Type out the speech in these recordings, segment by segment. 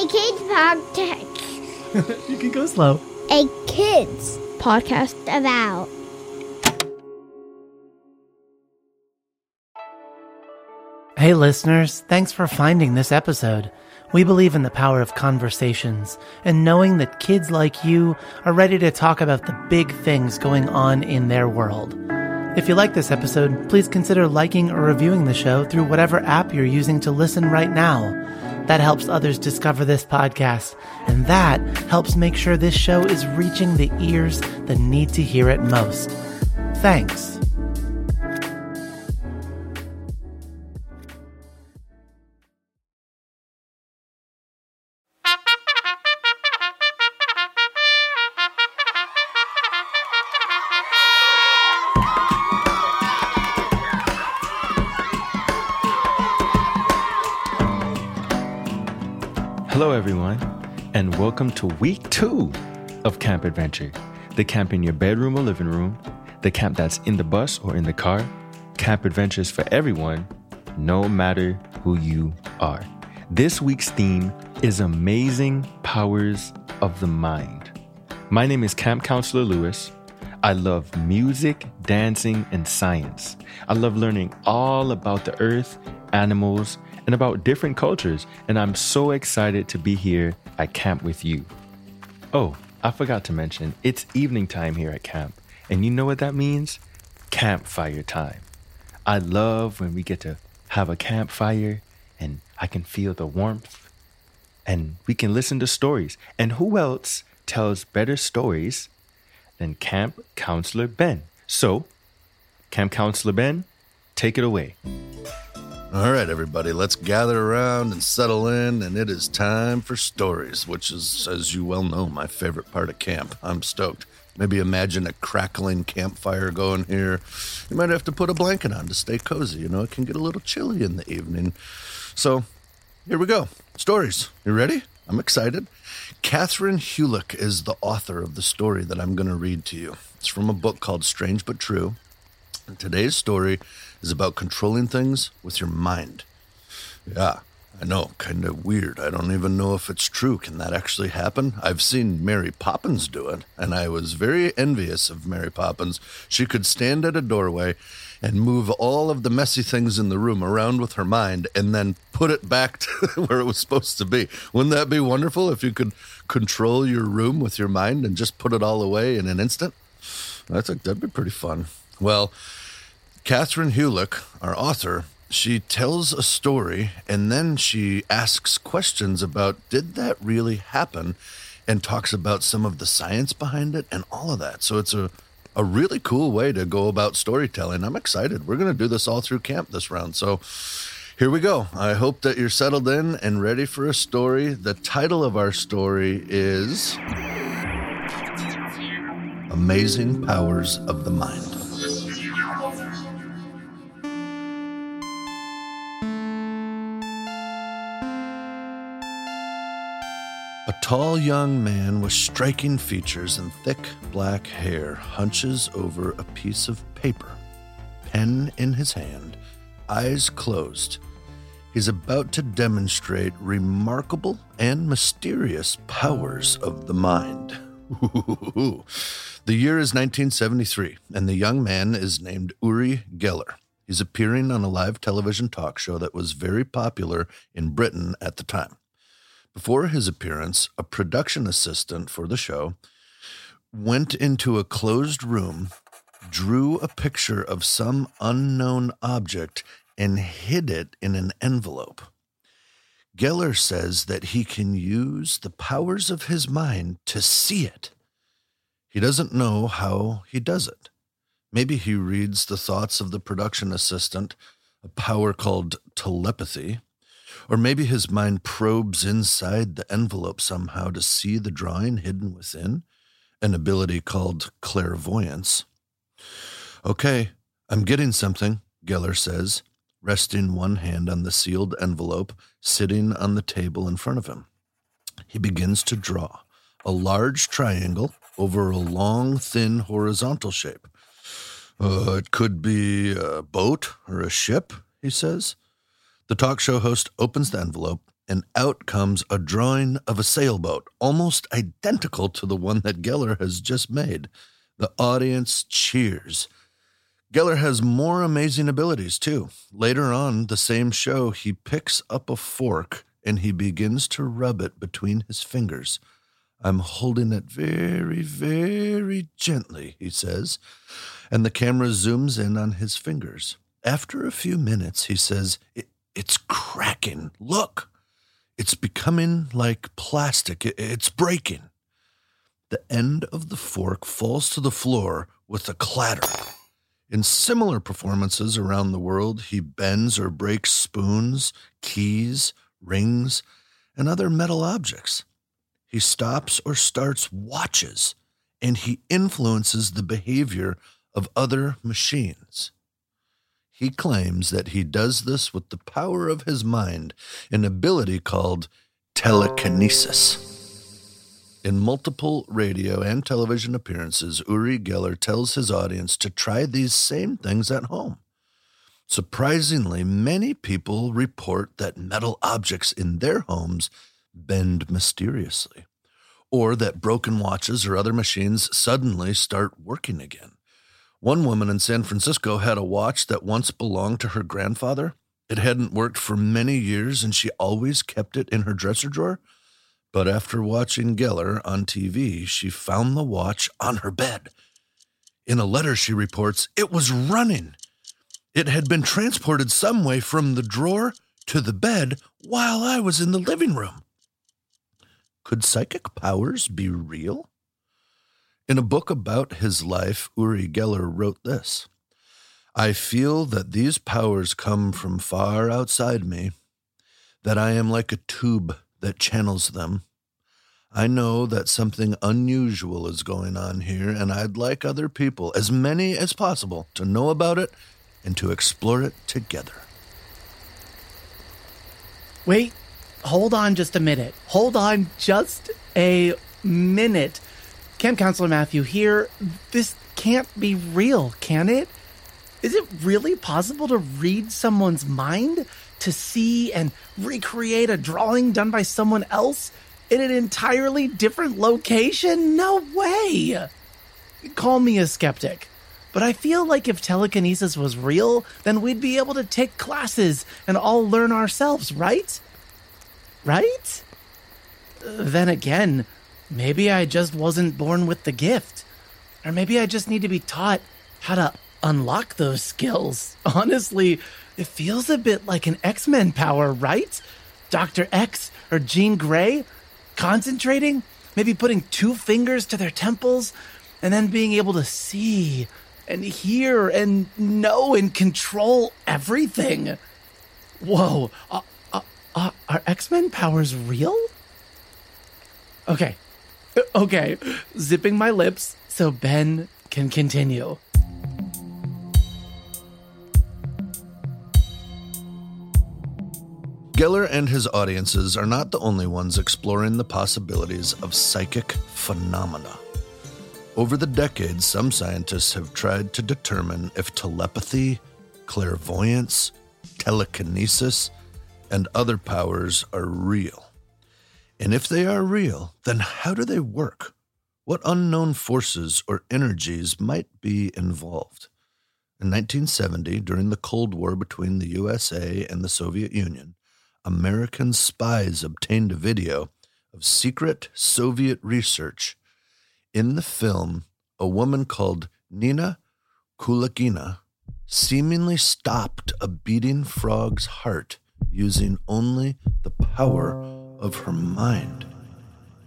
A kids podcast. you can go slow. A kids podcast about. Hey, listeners, thanks for finding this episode. We believe in the power of conversations and knowing that kids like you are ready to talk about the big things going on in their world. If you like this episode, please consider liking or reviewing the show through whatever app you're using to listen right now. That helps others discover this podcast, and that helps make sure this show is reaching the ears that need to hear it most. Thanks. Hello, everyone, and welcome to week two of Camp Adventure. The camp in your bedroom or living room, the camp that's in the bus or in the car. Camp Adventures for everyone, no matter who you are. This week's theme is Amazing Powers of the Mind. My name is Camp Counselor Lewis. I love music, dancing, and science. I love learning all about the earth, animals, and about different cultures, and I'm so excited to be here at camp with you. Oh, I forgot to mention, it's evening time here at camp, and you know what that means? Campfire time. I love when we get to have a campfire and I can feel the warmth and we can listen to stories. And who else tells better stories than Camp Counselor Ben? So, Camp Counselor Ben, take it away. All right, everybody, let's gather around and settle in, and it is time for stories, which is, as you well know, my favorite part of camp. I'm stoked. Maybe imagine a crackling campfire going here. You might have to put a blanket on to stay cozy. You know, it can get a little chilly in the evening. So, here we go. Stories. You ready? I'm excited. Kathryn Hulick is the author of the story that I'm going to read to you. It's from a book called Strange But True. And today's story is about controlling things with your mind. Yeah, I know, kind of weird. I don't even know if it's true. Can that actually happen? I've seen Mary Poppins do it, and I was very envious of Mary Poppins. She could stand at a doorway and move all of the messy things in the room around with her mind and then put it back to where it was supposed to be. Wouldn't that be wonderful if you could control your room with your mind and just put it all away in an instant? I think that'd be pretty fun. Well, Kathryn Hulick, our author, she tells a story and then she asks questions about did that really happen and talks about some of the science behind it and all of that. So it's a, a really cool way to go about storytelling. I'm excited. We're going to do this all through camp this round. So here we go. I hope that you're settled in and ready for a story. The title of our story is Amazing Powers of the Mind. Tall young man with striking features and thick black hair hunches over a piece of paper, pen in his hand, eyes closed. He's about to demonstrate remarkable and mysterious powers of the mind. the year is 1973, and the young man is named Uri Geller. He's appearing on a live television talk show that was very popular in Britain at the time. Before his appearance, a production assistant for the show went into a closed room, drew a picture of some unknown object, and hid it in an envelope. Geller says that he can use the powers of his mind to see it. He doesn't know how he does it. Maybe he reads the thoughts of the production assistant, a power called telepathy. Or maybe his mind probes inside the envelope somehow to see the drawing hidden within, an ability called clairvoyance. Okay, I'm getting something, Geller says, resting one hand on the sealed envelope sitting on the table in front of him. He begins to draw a large triangle over a long, thin horizontal shape. Uh, it could be a boat or a ship, he says. The talk show host opens the envelope and out comes a drawing of a sailboat, almost identical to the one that Geller has just made. The audience cheers. Geller has more amazing abilities too. Later on, the same show, he picks up a fork and he begins to rub it between his fingers. I'm holding it very, very gently, he says, and the camera zooms in on his fingers. After a few minutes, he says, It's cracking. Look. It's becoming like plastic. It's breaking. The end of the fork falls to the floor with a clatter. In similar performances around the world, he bends or breaks spoons, keys, rings, and other metal objects. He stops or starts watches, and he influences the behavior of other machines. He claims that he does this with the power of his mind, an ability called telekinesis. In multiple radio and television appearances, Uri Geller tells his audience to try these same things at home. Surprisingly, many people report that metal objects in their homes bend mysteriously, or that broken watches or other machines suddenly start working again. One woman in San Francisco had a watch that once belonged to her grandfather. It hadn't worked for many years and she always kept it in her dresser drawer. But after watching Geller on TV, she found the watch on her bed. In a letter, she reports it was running. It had been transported some way from the drawer to the bed while I was in the living room. Could psychic powers be real? In a book about his life, Uri Geller wrote this I feel that these powers come from far outside me, that I am like a tube that channels them. I know that something unusual is going on here, and I'd like other people, as many as possible, to know about it and to explore it together. Wait, hold on just a minute. Hold on just a minute. Camp Counselor Matthew here. This can't be real, can it? Is it really possible to read someone's mind? To see and recreate a drawing done by someone else in an entirely different location? No way! Call me a skeptic. But I feel like if telekinesis was real, then we'd be able to take classes and all learn ourselves, right? Right? Then again, Maybe I just wasn't born with the gift. Or maybe I just need to be taught how to unlock those skills. Honestly, it feels a bit like an X Men power, right? Dr. X or Jean Grey concentrating, maybe putting two fingers to their temples, and then being able to see and hear and know and control everything. Whoa, uh, uh, uh, are X Men powers real? Okay, okay, zipping my lips so Ben can continue. Geller and his audiences are not the only ones exploring the possibilities of psychic phenomena. Over the decades, some scientists have tried to determine if telepathy, clairvoyance, telekinesis, and other powers are real. And if they are real, then how do they work? What unknown forces or energies might be involved? In 1970, during the Cold War between the USA and the Soviet Union, American spies obtained a video of secret Soviet research. In the film, a woman called Nina Kulagina seemingly stopped a beating frog's heart using only the power of her mind.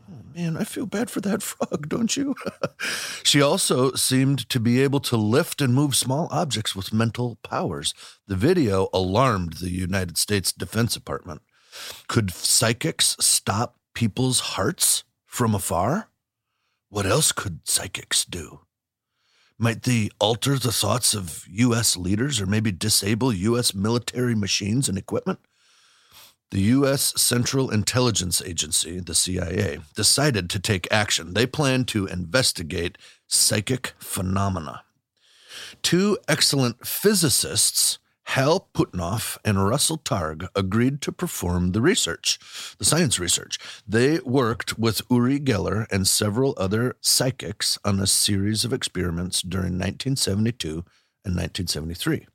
Oh man, I feel bad for that frog, don't you? she also seemed to be able to lift and move small objects with mental powers. The video alarmed the United States Defense Department. Could psychics stop people's hearts from afar? What else could psychics do? Might they alter the thoughts of U.S. leaders or maybe disable U.S. military machines and equipment? The U.S. Central Intelligence Agency, the CIA, decided to take action. They planned to investigate psychic phenomena. Two excellent physicists Hal Puthoff and Russell Targ agreed to perform the research, the science research. They worked with Uri Geller and several other psychics on a series of experiments during 1972 and 1973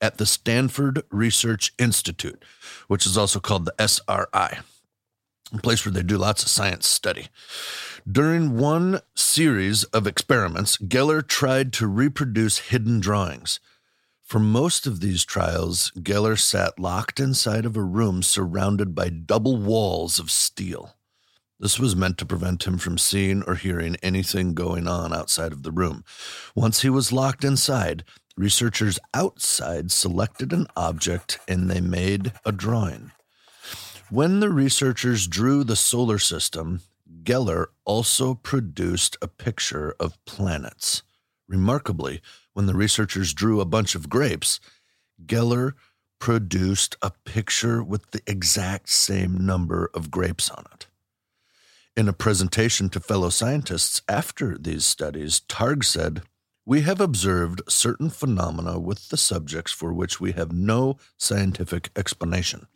at the Stanford Research Institute, which is also called the SRI, a place where they do lots of science study. During one series of experiments, Geller tried to reproduce hidden drawings. For most of these trials, Geller sat locked inside of a room surrounded by double walls of steel. This was meant to prevent him from seeing or hearing anything going on outside of the room. Once he was locked inside, researchers outside selected an object and they made a drawing. When the researchers drew the solar system, Geller also produced a picture of planets. Remarkably, when the researchers drew a bunch of grapes, Geller produced a picture with the exact same number of grapes on it. In a presentation to fellow scientists after these studies, Targ said, We have observed certain phenomena with the subjects for which we have no scientific explanation.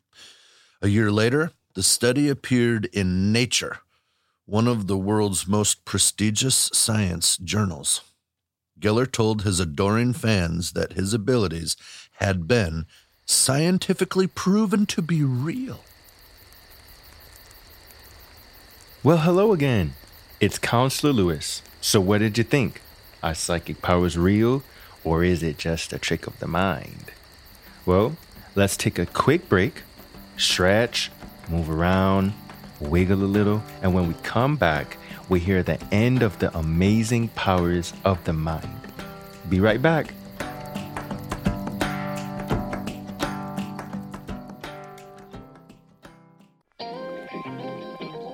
A year later, the study appeared in Nature, one of the world's most prestigious science journals. Geller told his adoring fans that his abilities had been scientifically proven to be real. Well, hello again. It's Counselor Lewis. So, what did you think? Are psychic powers real, or is it just a trick of the mind? Well, let's take a quick break, stretch, move around, wiggle a little, and when we come back, we hear the end of the amazing powers of the mind. Be right back.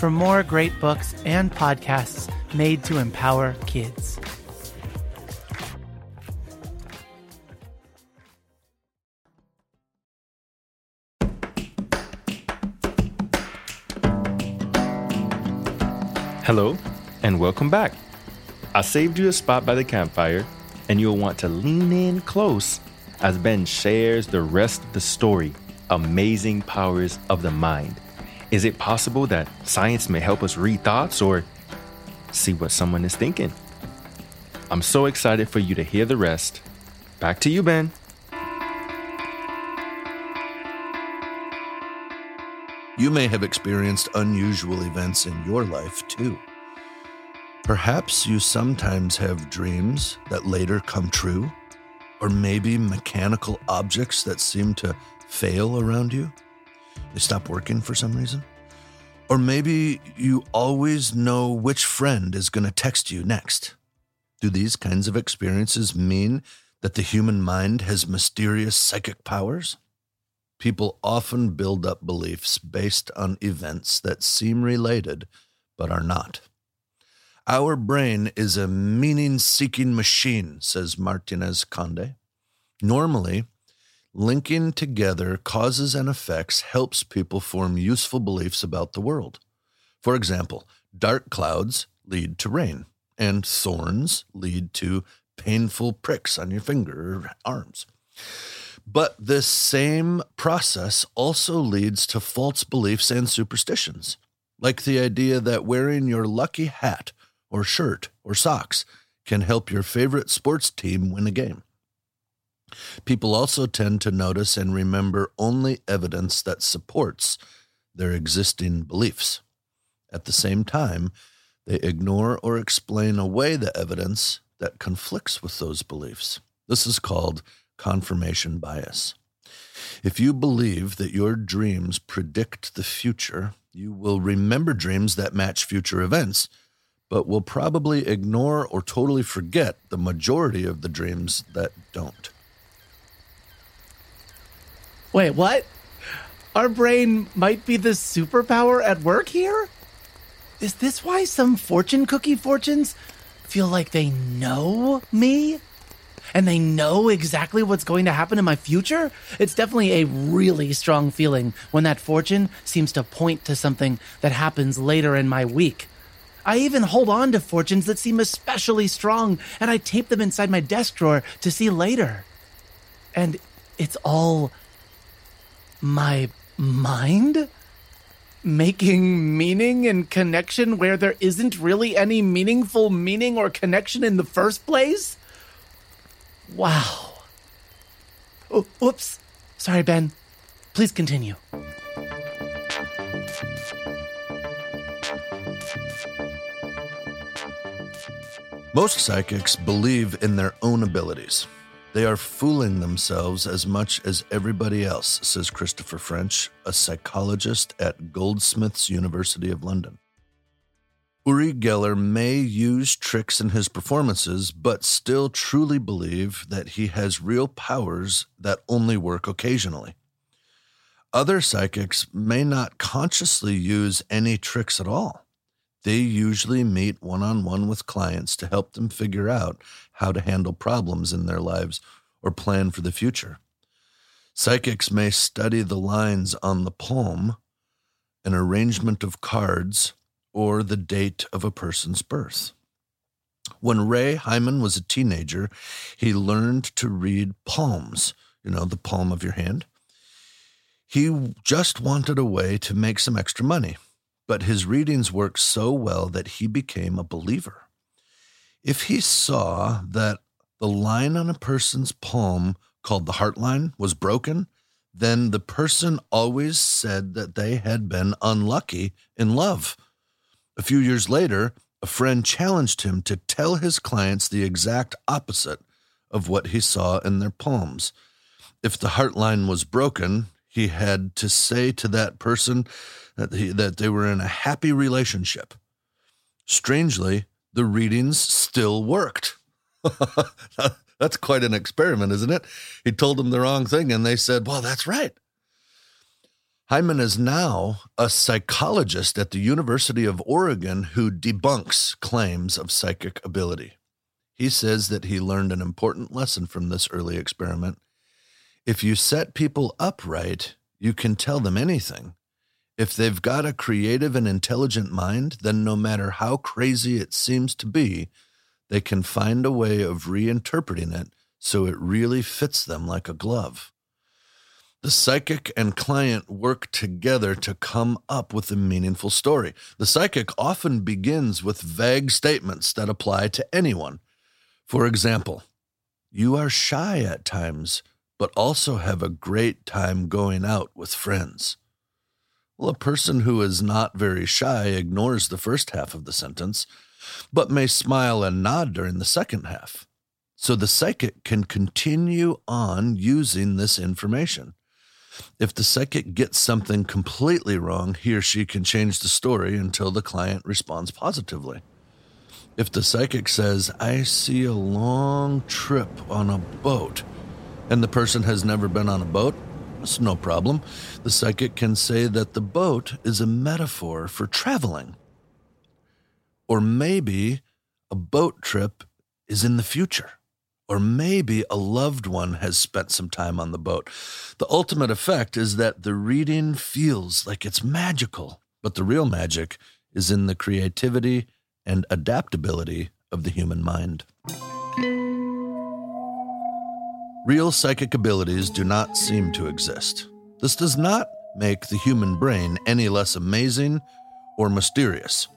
for more great books and podcasts made to empower kids. Hello, and welcome back. I saved you a spot by the campfire, and you'll want to lean in close as Ben shares the rest of the story Amazing Powers of the Mind. Is it possible that science may help us read thoughts or see what someone is thinking? I'm so excited for you to hear the rest. Back to you, Ben. You may have experienced unusual events in your life too. Perhaps you sometimes have dreams that later come true, or maybe mechanical objects that seem to fail around you. They stop working for some reason. Or maybe you always know which friend is going to text you next. Do these kinds of experiences mean that the human mind has mysterious psychic powers? People often build up beliefs based on events that seem related but are not. Our brain is a meaning seeking machine, says Martinez Conde. Normally, linking together causes and effects helps people form useful beliefs about the world. For example, dark clouds lead to rain, and thorns lead to painful pricks on your finger or arms. But this same process also leads to false beliefs and superstitions, like the idea that wearing your lucky hat or shirt or socks can help your favorite sports team win a game. People also tend to notice and remember only evidence that supports their existing beliefs. At the same time, they ignore or explain away the evidence that conflicts with those beliefs. This is called confirmation bias. If you believe that your dreams predict the future, you will remember dreams that match future events, but will probably ignore or totally forget the majority of the dreams that don't. Wait, what? Our brain might be the superpower at work here? Is this why some fortune cookie fortunes feel like they know me? And they know exactly what's going to happen in my future? It's definitely a really strong feeling when that fortune seems to point to something that happens later in my week. I even hold on to fortunes that seem especially strong, and I tape them inside my desk drawer to see later. And it's all my mind? Making meaning and connection where there isn't really any meaningful meaning or connection in the first place? Wow. Oh, whoops. Sorry, Ben. Please continue. Most psychics believe in their own abilities. They are fooling themselves as much as everybody else, says Christopher French, a psychologist at Goldsmiths University of London. Uri Geller may use tricks in his performances, but still truly believe that he has real powers that only work occasionally. Other psychics may not consciously use any tricks at all. They usually meet one on one with clients to help them figure out how to handle problems in their lives or plan for the future. Psychics may study the lines on the palm, an arrangement of cards, or the date of a person's birth. When Ray Hyman was a teenager, he learned to read palms, you know, the palm of your hand. He just wanted a way to make some extra money but his readings worked so well that he became a believer. If he saw that the line on a person's palm called the heart line was broken, then the person always said that they had been unlucky in love. A few years later, a friend challenged him to tell his clients the exact opposite of what he saw in their palms. If the heart line was broken, he had to say to that person that, he, that they were in a happy relationship. Strangely, the readings still worked. that's quite an experiment, isn't it? He told them the wrong thing, and they said, Well, that's right. Hyman is now a psychologist at the University of Oregon who debunks claims of psychic ability. He says that he learned an important lesson from this early experiment if you set people up right, you can tell them anything. If they've got a creative and intelligent mind, then no matter how crazy it seems to be, they can find a way of reinterpreting it so it really fits them like a glove. The psychic and client work together to come up with a meaningful story. The psychic often begins with vague statements that apply to anyone. For example, you are shy at times but also have a great time going out with friends. Well, a person who is not very shy ignores the first half of the sentence, but may smile and nod during the second half. So the psychic can continue on using this information. If the psychic gets something completely wrong, he or she can change the story until the client responds positively. If the psychic says, I see a long trip on a boat, and the person has never been on a boat, it's no problem. The psychic can say that the boat is a metaphor for traveling. Or maybe a boat trip is in the future. Or maybe a loved one has spent some time on the boat. The ultimate effect is that the reading feels like it's magical, but the real magic is in the creativity and adaptability of the human mind. Real psychic abilities do not seem to exist. This does not make the human brain any less amazing or mysterious.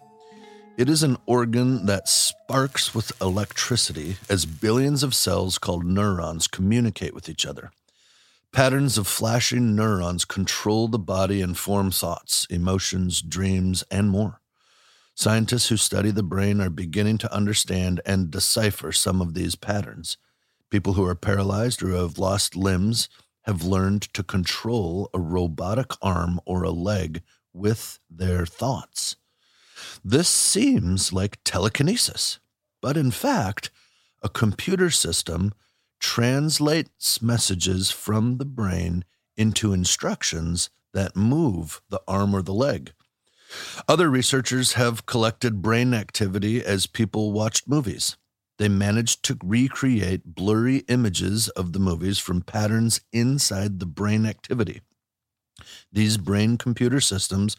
It is an organ that sparks with electricity as billions of cells called neurons communicate with each other. Patterns of flashing neurons control the body and form thoughts, emotions, dreams, and more. Scientists who study the brain are beginning to understand and decipher some of these patterns. People who are paralyzed or have lost limbs have learned to control a robotic arm or a leg with their thoughts. This seems like telekinesis, but in fact, a computer system translates messages from the brain into instructions that move the arm or the leg. Other researchers have collected brain activity as people watched movies. They managed to recreate blurry images of the movies from patterns inside the brain activity. These brain computer systems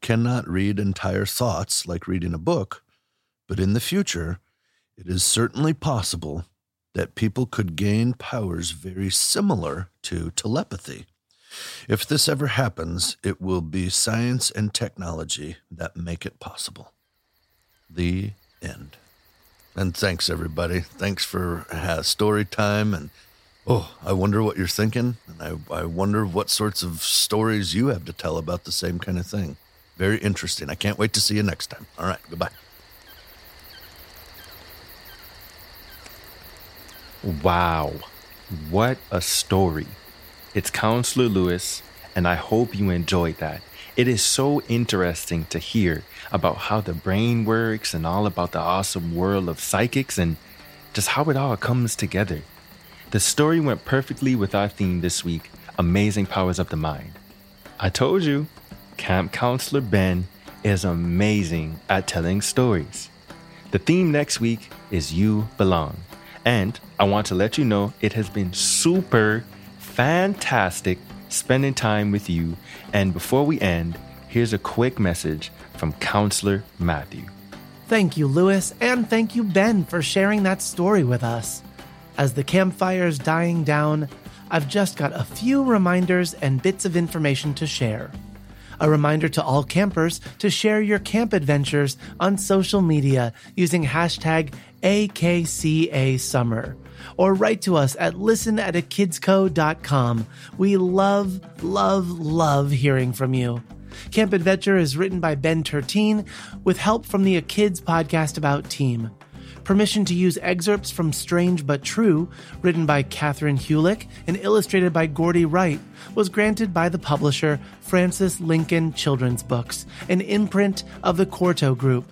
cannot read entire thoughts like reading a book, but in the future, it is certainly possible that people could gain powers very similar to telepathy. If this ever happens, it will be science and technology that make it possible. The end. And thanks, everybody. Thanks for uh, story time. And oh, I wonder what you're thinking. And I, I wonder what sorts of stories you have to tell about the same kind of thing. Very interesting. I can't wait to see you next time. All right, goodbye. Wow, what a story. It's Counselor Lewis, and I hope you enjoyed that. It is so interesting to hear about how the brain works and all about the awesome world of psychics and just how it all comes together. The story went perfectly with our theme this week Amazing Powers of the Mind. I told you, Camp Counselor Ben is amazing at telling stories. The theme next week is You Belong. And I want to let you know it has been super fantastic spending time with you. And before we end, here's a quick message from Counselor Matthew. Thank you, Lewis, and thank you, Ben, for sharing that story with us. As the campfire's dying down, I've just got a few reminders and bits of information to share. A reminder to all campers to share your camp adventures on social media using hashtag AKCA Summer or write to us at listen at akidsco.com. We love, love, love hearing from you. Camp Adventure is written by Ben Tertine with help from the A Kids podcast about team. Permission to use excerpts from Strange But True, written by Kathryn Hulick and illustrated by Gordy Wright, was granted by the publisher Frances Lincoln Children's Books, an imprint of the Quarto Group.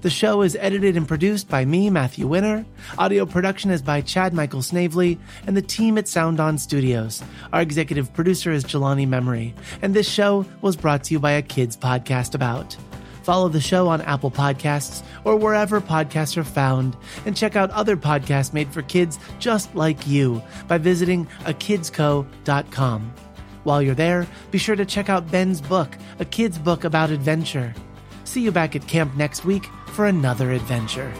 The show is edited and produced by me, Matthew Winner. Audio production is by Chad Michael Snavely and the team at Sound On Studios. Our executive producer is Jelani Memory, and this show was brought to you by a kids podcast about. Follow the show on Apple Podcasts or wherever podcasts are found, and check out other podcasts made for kids just like you by visiting akidsco.com. While you're there, be sure to check out Ben's book, a kid's book about adventure. See you back at camp next week for another adventure.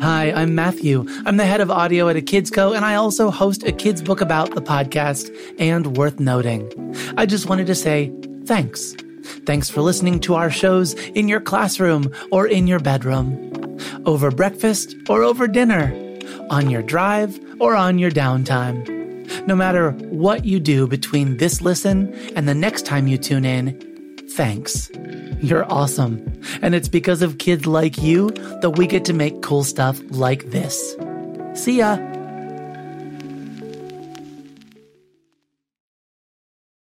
Hi, I'm Matthew. I'm the head of audio at a Kids Co, and I also host a kids book about the podcast. And worth noting, I just wanted to say thanks. Thanks for listening to our shows in your classroom or in your bedroom, over breakfast or over dinner, on your drive or on your downtime. No matter what you do between this listen and the next time you tune in, thanks. You're awesome. And it's because of kids like you that we get to make cool stuff like this. See ya.